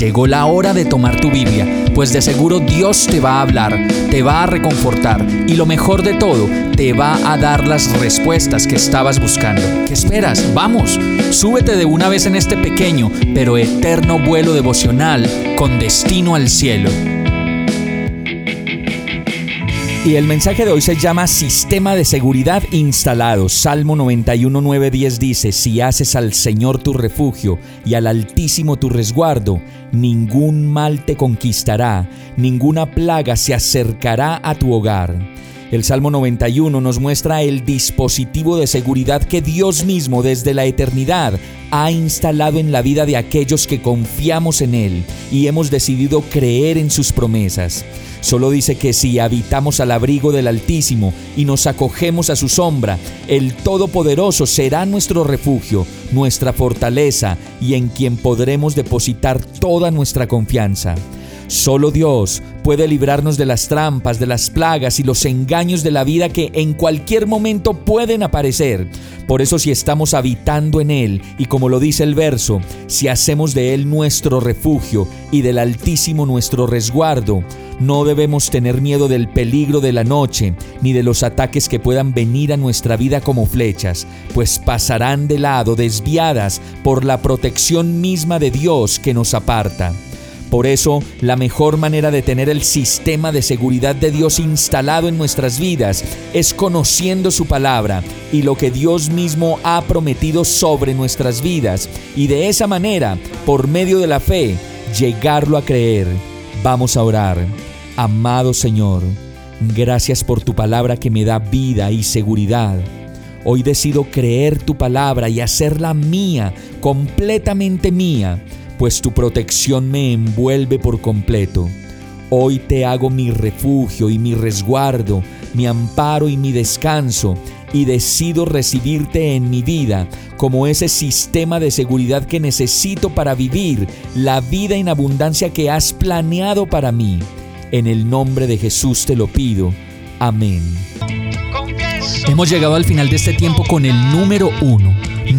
Llegó la hora de tomar tu Biblia, pues de seguro Dios te va a hablar, te va a reconfortar y lo mejor de todo, te va a dar las respuestas que estabas buscando. ¿Qué esperas? Vamos, súbete de una vez en este pequeño pero eterno vuelo devocional con destino al cielo. Y el mensaje de hoy se llama Sistema de Seguridad Instalado. Salmo 91, 9, 10 dice, Si haces al Señor tu refugio y al Altísimo tu resguardo, ningún mal te conquistará, ninguna plaga se acercará a tu hogar. El Salmo 91 nos muestra el dispositivo de seguridad que Dios mismo desde la eternidad ha instalado en la vida de aquellos que confiamos en Él y hemos decidido creer en sus promesas. Solo dice que si habitamos al abrigo del Altísimo y nos acogemos a su sombra, el Todopoderoso será nuestro refugio, nuestra fortaleza y en quien podremos depositar toda nuestra confianza. Solo Dios puede librarnos de las trampas, de las plagas y los engaños de la vida que en cualquier momento pueden aparecer. Por eso si estamos habitando en Él y como lo dice el verso, si hacemos de Él nuestro refugio y del Altísimo nuestro resguardo, no debemos tener miedo del peligro de la noche, ni de los ataques que puedan venir a nuestra vida como flechas, pues pasarán de lado desviadas por la protección misma de Dios que nos aparta. Por eso, la mejor manera de tener el sistema de seguridad de Dios instalado en nuestras vidas es conociendo su palabra y lo que Dios mismo ha prometido sobre nuestras vidas y de esa manera, por medio de la fe, llegarlo a creer. Vamos a orar. Amado Señor, gracias por tu palabra que me da vida y seguridad. Hoy decido creer tu palabra y hacerla mía, completamente mía pues tu protección me envuelve por completo. Hoy te hago mi refugio y mi resguardo, mi amparo y mi descanso, y decido recibirte en mi vida como ese sistema de seguridad que necesito para vivir la vida en abundancia que has planeado para mí. En el nombre de Jesús te lo pido. Amén. Hemos llegado al final de este tiempo con el número uno